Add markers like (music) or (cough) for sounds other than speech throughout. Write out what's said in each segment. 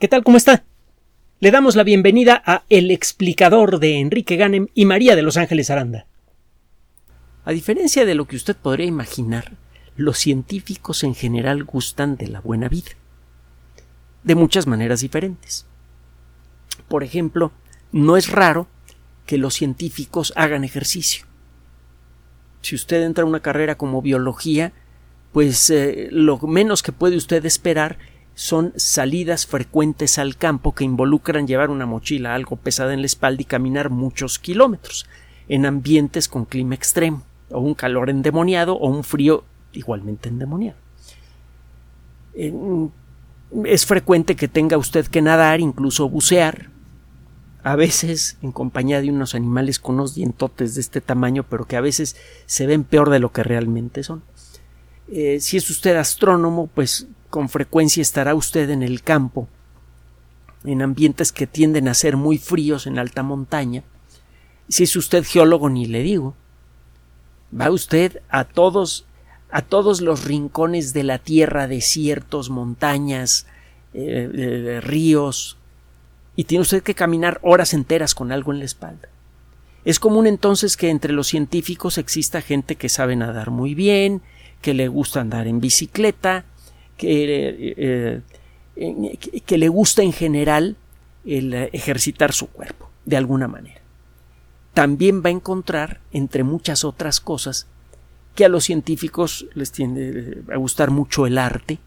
¿Qué tal? ¿Cómo está? Le damos la bienvenida a El explicador de Enrique Ganem y María de Los Ángeles Aranda. A diferencia de lo que usted podría imaginar, los científicos en general gustan de la buena vida. De muchas maneras diferentes. Por ejemplo, no es raro que los científicos hagan ejercicio. Si usted entra a una carrera como biología, pues eh, lo menos que puede usted esperar son salidas frecuentes al campo que involucran llevar una mochila algo pesada en la espalda y caminar muchos kilómetros en ambientes con clima extremo, o un calor endemoniado o un frío igualmente endemoniado. Es frecuente que tenga usted que nadar, incluso bucear, a veces en compañía de unos animales con unos dientotes de este tamaño, pero que a veces se ven peor de lo que realmente son. Eh, si es usted astrónomo, pues con frecuencia estará usted en el campo, en ambientes que tienden a ser muy fríos en alta montaña. Si es usted geólogo, ni le digo. Va usted a todos, a todos los rincones de la tierra, desiertos, montañas, eh, ríos, y tiene usted que caminar horas enteras con algo en la espalda. Es común entonces que entre los científicos exista gente que sabe nadar muy bien, que le gusta andar en bicicleta, que, eh, eh, que le gusta en general el ejercitar su cuerpo, de alguna manera. También va a encontrar, entre muchas otras cosas, que a los científicos les tiende a gustar mucho el arte,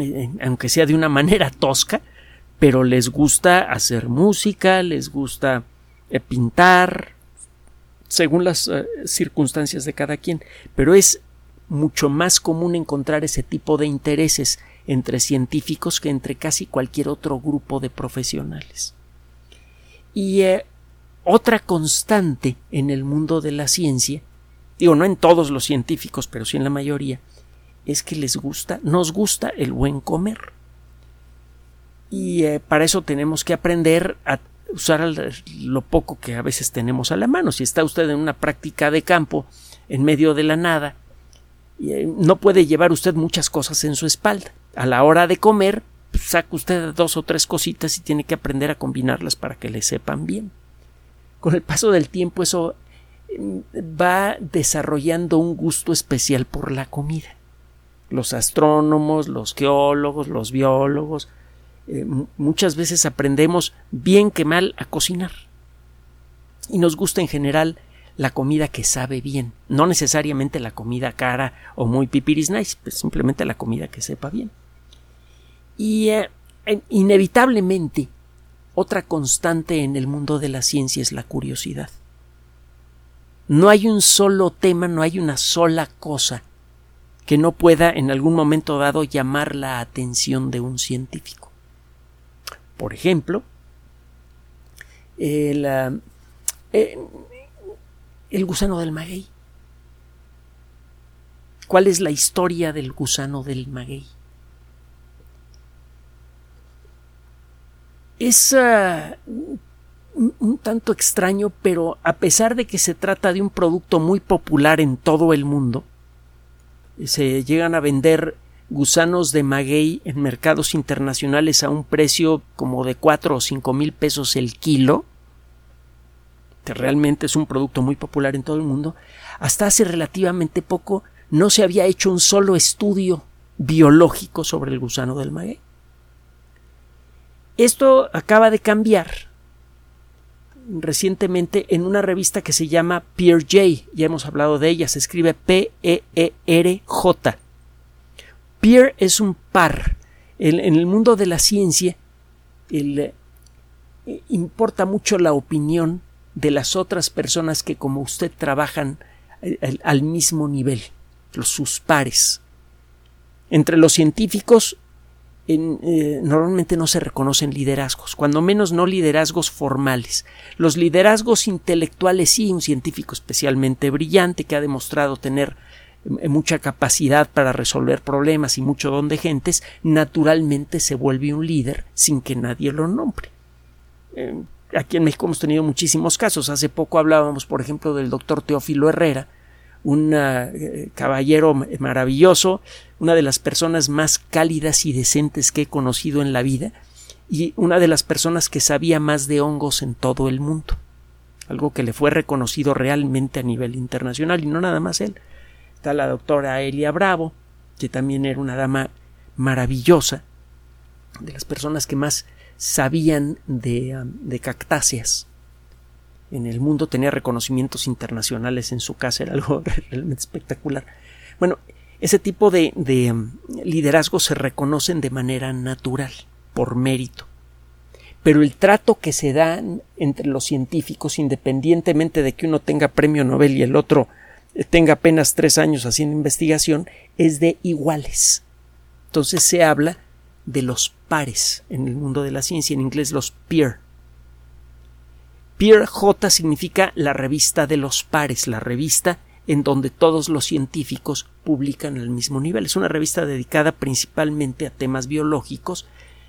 eh, aunque sea de una (laughs) manera tosca, pero les gusta hacer música, les gusta pintar, según las eh, circunstancias de cada quien, pero es mucho más común encontrar ese tipo de intereses entre científicos que entre casi cualquier otro grupo de profesionales. Y eh, otra constante en el mundo de la ciencia, digo no en todos los científicos, pero sí en la mayoría, es que les gusta, nos gusta el buen comer. Y eh, para eso tenemos que aprender a usar lo poco que a veces tenemos a la mano. Si está usted en una práctica de campo en medio de la nada, no puede llevar usted muchas cosas en su espalda. A la hora de comer, pues, saca usted dos o tres cositas y tiene que aprender a combinarlas para que le sepan bien. Con el paso del tiempo eso mm, va desarrollando un gusto especial por la comida. Los astrónomos, los geólogos, los biólogos, eh, muchas veces aprendemos bien que mal a cocinar. Y nos gusta en general la comida que sabe bien, no necesariamente la comida cara o muy pipiris nice, pues simplemente la comida que sepa bien. Y eh, inevitablemente otra constante en el mundo de la ciencia es la curiosidad. No hay un solo tema, no hay una sola cosa que no pueda en algún momento dado llamar la atención de un científico. Por ejemplo, el, eh, el gusano del maguey. ¿Cuál es la historia del gusano del maguey? Es ah, un tanto extraño, pero a pesar de que se trata de un producto muy popular en todo el mundo, se llegan a vender gusanos de maguey en mercados internacionales a un precio como de cuatro o cinco mil pesos el kilo, que realmente es un producto muy popular en todo el mundo, hasta hace relativamente poco no se había hecho un solo estudio biológico sobre el gusano del maguey. Esto acaba de cambiar recientemente en una revista que se llama Peer J, ya hemos hablado de ella, se escribe P-E-E-R-J. Peer es un par. En, el mundo de la ciencia eh, importa mucho la opinión de las otras personas que como usted trabajan eh, al, mismo nivel, sus pares. Entre los científicos eh, normalmente no se reconocen liderazgos, cuando menos no liderazgos formales. Los liderazgos intelectuales sí, un científico especialmente brillante que ha demostrado tener eh, mucha capacidad para resolver problemas y mucho don de gentes, naturalmente se vuelve un líder sin que nadie lo nombre. Aquí en México hemos tenido muchísimos casos. Hace poco hablábamos, por ejemplo, del doctor Teófilo Herrera, un eh, caballero maravilloso, una de las personas más cálidas y decentes que he conocido en la vida y una de las personas que sabía más de hongos en todo el mundo, algo que le fue reconocido realmente a nivel internacional y no nada más él. Está la doctora Elia Bravo, que también era una dama maravillosa, de las personas que más sabían de, um, de cactáceas en el mundo, tenía reconocimientos internacionales en su casa, era algo (laughs) realmente espectacular. Bueno, ese tipo de, de um, liderazgos se reconocen de manera natural, por mérito. Pero el trato que se da entre los científicos, independientemente de que uno tenga premio Nobel y el otro tenga apenas tres años haciendo investigación, es de iguales. Entonces se habla de los pares en el mundo de la ciencia, en inglés los peer. Peer J significa la revista de los pares, la revista en donde todos los científicos publican al mismo nivel. Es una revista dedicada principalmente a temas biológicos.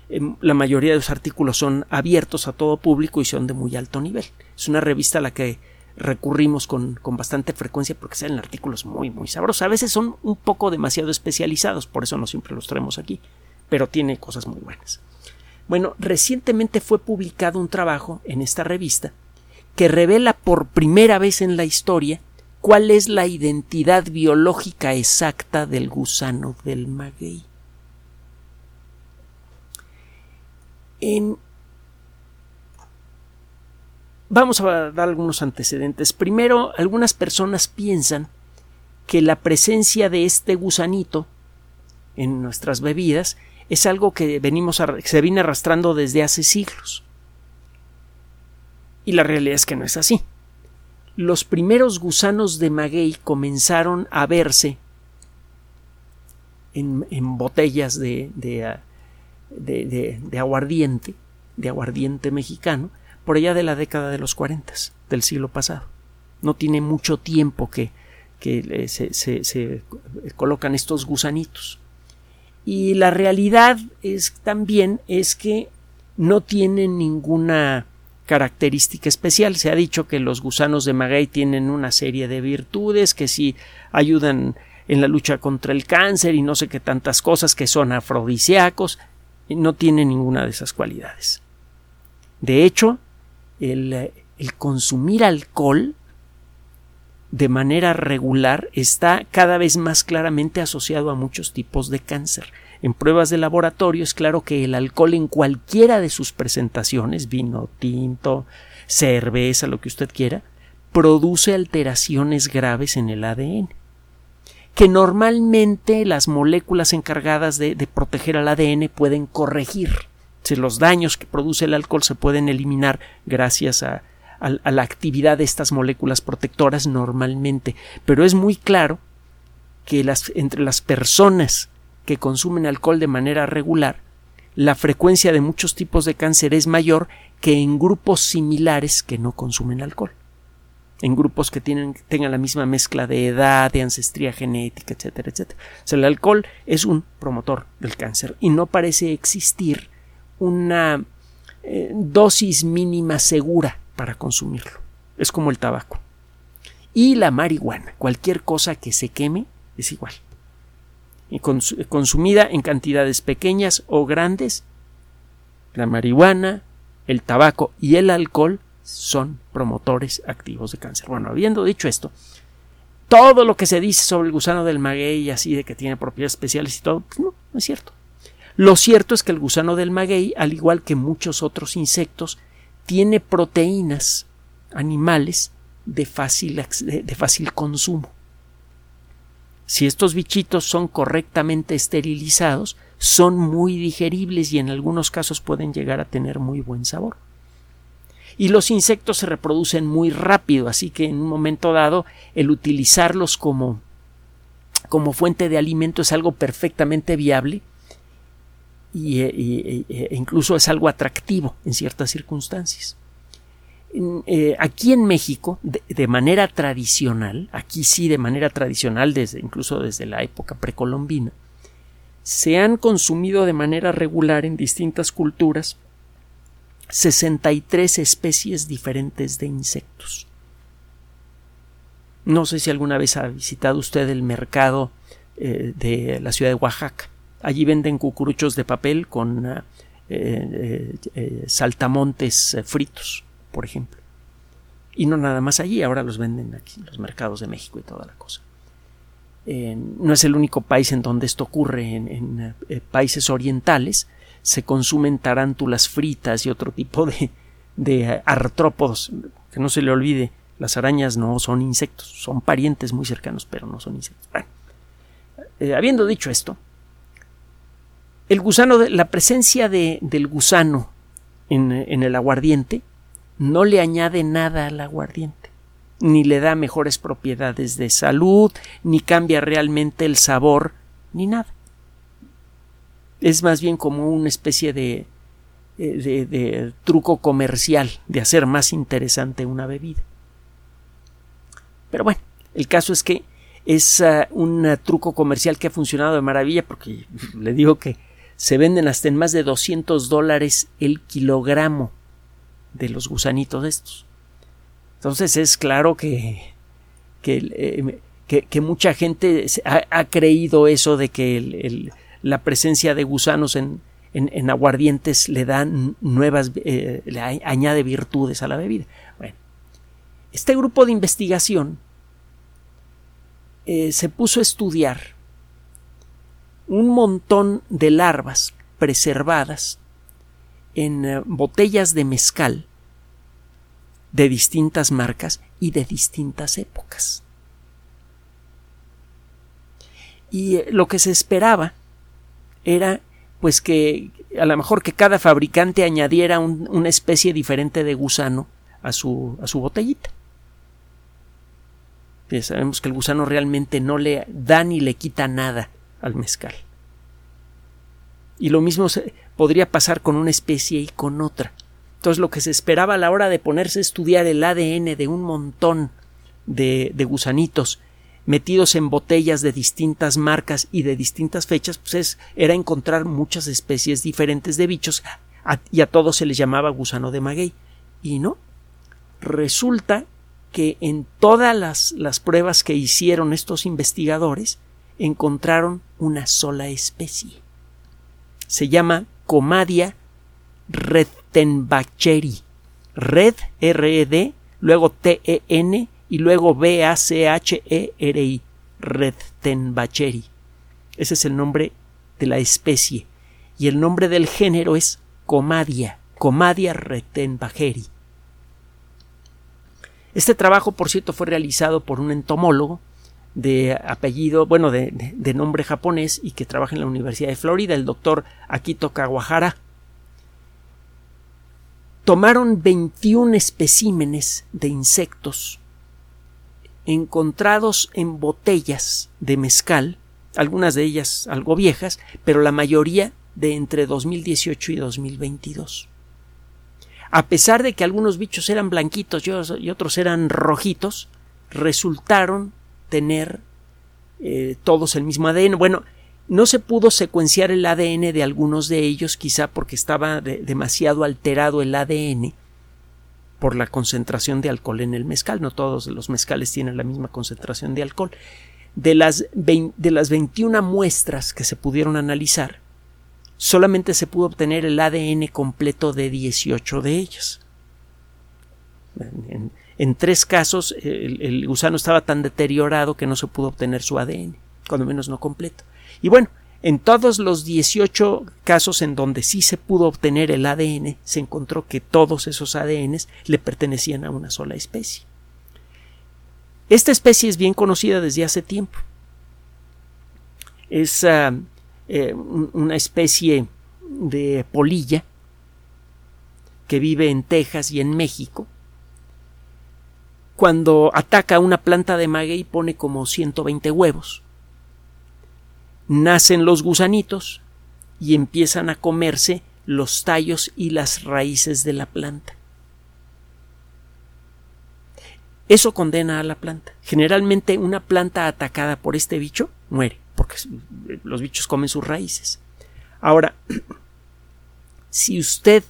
Em, la mayoría de los artículos son abiertos a todo público y son de muy alto nivel. Es una revista a la que recurrimos con, con, bastante frecuencia porque salen artículos muy, muy sabrosos. A veces son un poco demasiado especializados, por eso no siempre los traemos aquí pero tiene cosas muy buenas. Bueno, recientemente fue publicado un trabajo en esta revista que revela por primera vez en la historia cuál es la identidad biológica exacta del gusano del maguey. Vamos a dar algunos antecedentes. Primero, algunas personas piensan que la presencia de este gusanito en nuestras bebidas es algo que venimos se viene arrastrando desde hace siglos. Y la realidad es que no es así. Los primeros gusanos de maguey comenzaron a verse en, botellas de, de, de, aguardiente, de aguardiente mexicano, por allá de la década de los 40 del siglo pasado. No tiene mucho tiempo que, que se, se colocan estos gusanitos. Y la realidad es también es que no tienen ninguna característica especial. Se ha dicho que los gusanos de maguey tienen una serie de virtudes que sí ayudan en la lucha contra el cáncer y no sé qué tantas cosas que son afrodisíacos. No tienen ninguna de esas cualidades. De hecho, el, el consumir alcohol de manera regular está cada vez más claramente asociado a muchos tipos de cáncer. En pruebas de laboratorio es claro que el alcohol en cualquiera de sus presentaciones, vino tinto, cerveza, lo que usted quiera, produce alteraciones graves en el ADN que normalmente las moléculas encargadas de, proteger al ADN pueden corregir. Los daños que produce el alcohol se pueden eliminar gracias a, a, la actividad de estas moléculas protectoras normalmente, pero es muy claro que entre las personas que consumen alcohol de manera regular, la frecuencia de muchos tipos de cáncer es mayor que en grupos similares que no consumen alcohol. En grupos que tienen, tengan la misma mezcla de edad, de ancestría genética, etcétera, etcétera. O sea, el alcohol es un promotor del cáncer y no parece existir una eh, dosis mínima segura para consumirlo. Es como el tabaco. Y la marihuana, cualquier cosa que se queme es igual. Y consumida en cantidades pequeñas o grandes, la marihuana, el tabaco y el alcohol son promotores activos de cáncer. Bueno, habiendo dicho esto, todo lo que se dice sobre el gusano del maguey, así de que tiene propiedades especiales y todo, pues no, no es cierto. Lo cierto es que el gusano del maguey, al igual que muchos otros insectos, tiene proteínas animales de fácil, de, fácil consumo. Si estos bichitos son correctamente esterilizados, son muy digeribles y en algunos casos pueden llegar a tener muy buen sabor. Y los insectos se reproducen muy rápido, así que en un momento dado el utilizarlos como, como fuente de alimento es algo perfectamente viable y, e incluso es algo atractivo en ciertas circunstancias. Eh, aquí en México, de, manera tradicional, aquí sí de manera tradicional, desde, incluso desde la época precolombina, se han consumido de manera regular en distintas culturas 63 especies diferentes de insectos. No sé si alguna vez ha visitado usted el mercado eh, de la ciudad de Oaxaca. Allí venden cucuruchos de papel con eh, eh, saltamontes fritos, por ejemplo. Y no nada más allí, ahora los venden aquí los mercados de México y toda la cosa. no es el único país en donde esto ocurre. En, países orientales se consumen tarántulas fritas y otro tipo de, de artrópodos. Que no se le olvide, las arañas no son insectos, son parientes muy cercanos, pero no son insectos. Eh, habiendo dicho esto, el gusano, la presencia de, del gusano en, el aguardiente no le añade nada al aguardiente, ni le da mejores propiedades de salud, ni cambia realmente el sabor, ni nada. Es más bien como una especie de, eh, de, truco comercial de hacer más interesante una bebida. Pero bueno, el caso es que es ah, un truco comercial que ha funcionado de maravilla porque (laughs) le digo que se venden hasta en más de 200 dólares el kilogramo de los gusanitos estos. Entonces es claro que, que, eh, mucha gente ha, creído eso de que la presencia de gusanos en, en, aguardientes le dan nuevas, eh, le añade virtudes a la bebida. Bueno, este grupo de investigación eh, se puso a estudiar un montón de larvas preservadas en eh, botellas de mezcal de distintas marcas y de distintas épocas. Y eh, lo que se esperaba era pues que a lo mejor que cada fabricante añadiera una especie diferente de gusano a su, a su botellita sabemos que el gusano realmente no le da ni le quita nada al mezcal. Y lo mismo podría pasar con una especie y con otra. Entonces lo que se esperaba a la hora de ponerse a estudiar el ADN de un montón de, gusanitos metidos en botellas de distintas marcas y de distintas fechas, pues era encontrar muchas especies diferentes de bichos y a todos se les llamaba gusano de maguey. Y no. Resulta que en todas las, pruebas que hicieron estos investigadores encontraron una sola especie. Se llama Comadia retenbacheri. Red, R-E-D, luego T-E-N y luego B-A-C-H-E-R-I. Retenbacheri. Ese es el nombre de la especie. Y el nombre del género es Comadia. Comadia retenbacheri. Este trabajo, por cierto, fue realizado por un entomólogo de apellido, bueno, de, nombre japonés y que trabaja en la Universidad de Florida, el doctor Akito Kawahara. Tomaron 21 especímenes de insectos encontrados en botellas de mezcal, algunas de ellas algo viejas, pero la mayoría de entre 2018 y 2022 a pesar de que algunos bichos eran blanquitos y otros eran rojitos, resultaron tener eh, todos el mismo ADN. Bueno, no se pudo secuenciar el ADN de algunos de ellos, quizá porque estaba demasiado alterado el ADN por la concentración de alcohol en el mezcal. No todos los mezcales tienen la misma concentración de alcohol. De las, de las 21 muestras que se pudieron analizar, solamente se pudo obtener el ADN completo de 18 de ellas. En, tres casos el, gusano estaba tan deteriorado que no se pudo obtener su ADN, cuando menos no completo. Y bueno, en todos los 18 casos en donde sí se pudo obtener el ADN, se encontró que todos esos ADNs le pertenecían a una sola especie. Esta especie es bien conocida desde hace tiempo. Es ah, eh, una especie de polilla que vive en Texas y en México. Cuando ataca una planta de maguey pone como 120 huevos. Nacen los gusanitos y empiezan a comerse los tallos y las raíces de la planta. Eso condena a la planta. Generalmente una planta atacada por este bicho muere porque los bichos comen sus raíces. Ahora, (clears throat) si usted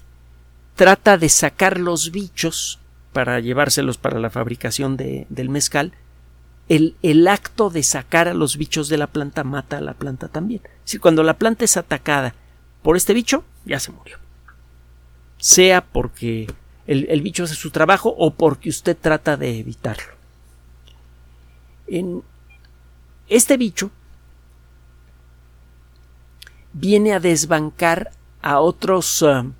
trata de sacar los bichos para llevárselos para la fabricación de, del mezcal, el, el, acto de sacar a los bichos de la planta mata a la planta también. Si cuando la planta es atacada por este bicho, ya se murió. Sea porque el, el bicho hace su trabajo o porque usted trata de evitarlo. En este bicho viene a desbancar a otros uh,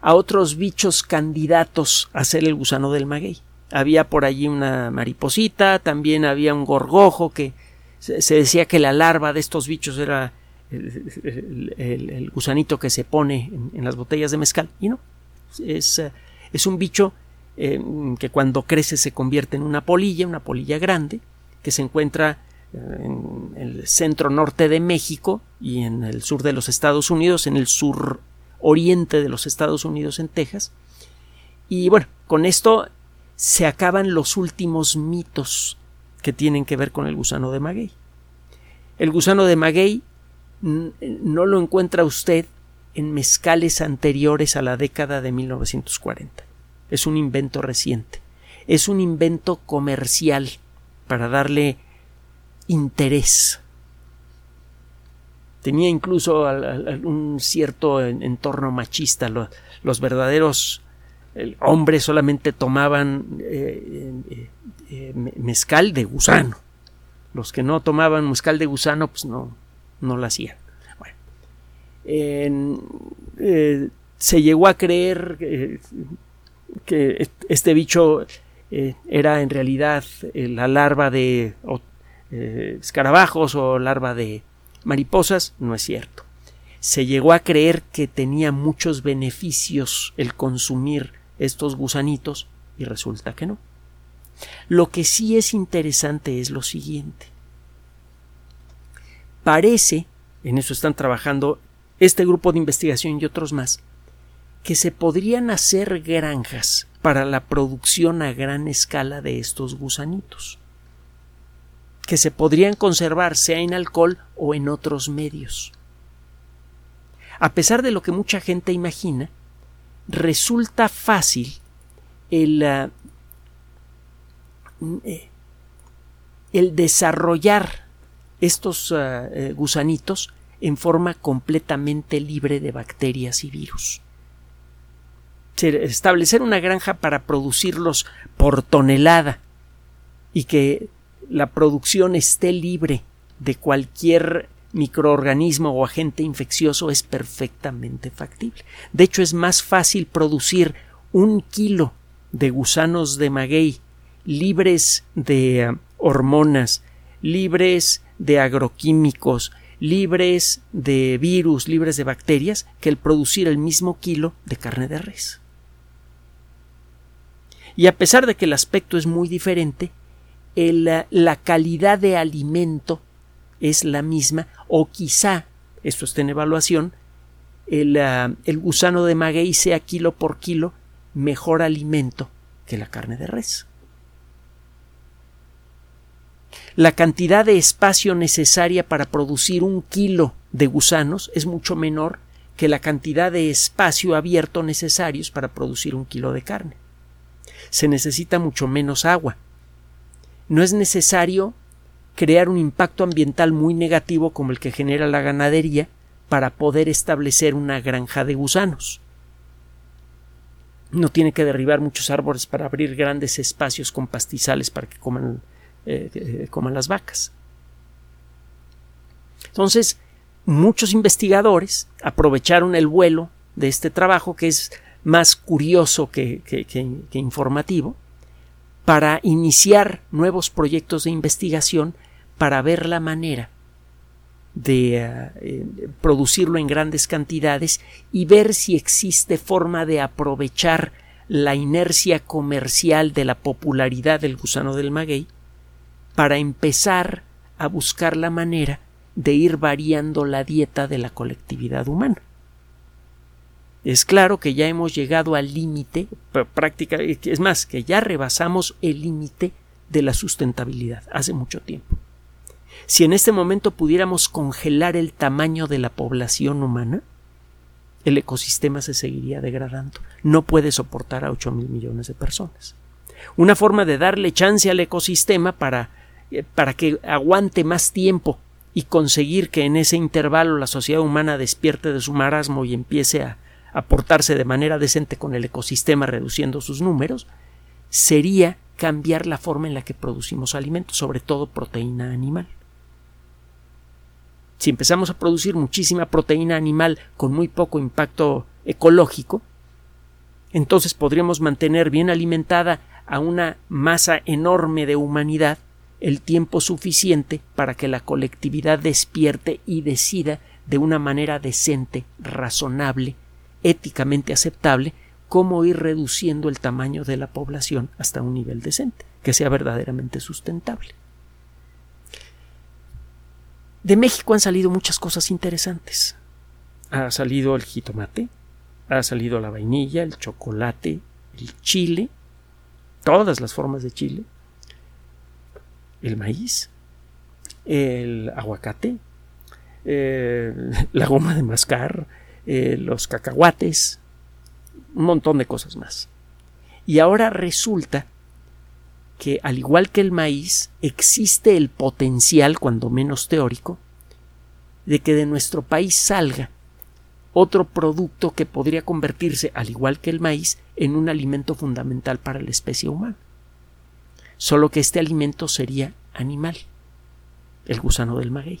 a otros bichos candidatos a ser el gusano del maguey. Había por allí una mariposita, también había un gorgojo que se decía que la larva de estos bichos era el, gusanito que se pone en, las botellas de mezcal. Y no, es, eh, es un bicho eh, que cuando crece se convierte en una polilla, una polilla grande, que se encuentra eh, en el centro norte de México y en el sur de los Estados Unidos, en el sur oriente de los Estados Unidos, en Texas. Y bueno, con esto se acaban los últimos mitos que tienen que ver con el gusano de maguey. El gusano de maguey no lo encuentra usted en mezcales anteriores a la década de 1940. Es un invento reciente. Es un invento comercial para darle interés. Tenía incluso un cierto entorno machista. Los, verdaderos hombres solamente tomaban eh, eh, eh, mezcal de gusano. Los que no tomaban mezcal de gusano, pues no, no lo hacían. se llegó a creer que este bicho era en realidad la larva de escarabajos o larva de mariposas, no es cierto. Se llegó a creer que tenía muchos beneficios el consumir estos gusanitos y resulta que no. Lo que sí es interesante es lo siguiente. Parece, en eso están trabajando este grupo de investigación y otros más, que se podrían hacer granjas para la producción a gran escala de estos gusanitos, que se podrían conservar sea en alcohol o en otros medios. A pesar de lo que mucha gente imagina, resulta fácil el, ah, eh, el desarrollar estos ah, eh, gusanitos en forma completamente libre de bacterias y virus. Establecer una granja para producirlos por tonelada y que la producción esté libre de cualquier microorganismo o agente infeccioso es perfectamente factible. De hecho, es más fácil producir un kilo de gusanos de maguey libres de eh, hormonas, libres de agroquímicos, libres de virus, libres de bacterias, que el producir el mismo kilo de carne de res. Y a pesar de que el aspecto es muy diferente, eh, la calidad de alimento es la misma o quizá, esto está en evaluación, el, ah, el gusano de maguey sea kilo por kilo mejor alimento que la carne de res. La cantidad de espacio necesaria para producir un kilo de gusanos es mucho menor que la cantidad de espacio abierto necesarios para producir un kilo de carne. Se necesita mucho menos agua. No es necesario crear un impacto ambiental muy negativo como el que genera la ganadería para poder establecer una granja de gusanos. No tiene que derribar muchos árboles para abrir grandes espacios con pastizales para que coman, eh, eh, coman las vacas. Entonces, muchos investigadores aprovecharon el vuelo de este trabajo que es más curioso que, que informativo para iniciar nuevos proyectos de investigación para ver la manera de eh, eh, producirlo en grandes cantidades y ver si existe forma de aprovechar la inercia comercial de la popularidad del gusano del maguey para empezar a buscar la manera de ir variando la dieta de la colectividad humana. Es claro que ya hemos llegado al límite, práctica, es más, que ya rebasamos el límite de la sustentabilidad hace mucho tiempo. Si en este momento pudiéramos congelar el tamaño de la población humana, el ecosistema se seguiría degradando. No puede soportar a 8 mil millones de personas. una forma de darle chance al ecosistema para, eh, para que aguante más tiempo y conseguir que en ese intervalo la sociedad humana despierte de su marasmo y empiece a, a portarse de manera decente con el ecosistema reduciendo sus números, sería cambiar la forma en la que producimos alimentos, sobre todo proteína animal. Si empezamos a producir muchísima proteína animal con muy poco impacto ecológico, entonces podríamos mantener bien alimentada a una masa enorme de humanidad el tiempo suficiente para que la colectividad despierte y decida de una manera decente, razonable, éticamente aceptable, cómo ir reduciendo el tamaño de la población hasta un nivel decente, que sea verdaderamente sustentable. De México han salido muchas cosas interesantes. Ha salido el jitomate, ha salido la vainilla, el chocolate, el chile, todas las formas de chile, el maíz, el aguacate, eh, la goma de mascar, eh, los cacahuates, un montón de cosas más. Y ahora resulta que, al igual que el maíz, existe el potencial, cuando menos teórico, de que de nuestro país salga otro producto que podría convertirse, al igual que el maíz, en un alimento fundamental para la especie humana. Solo que este alimento sería animal, el gusano del maguey.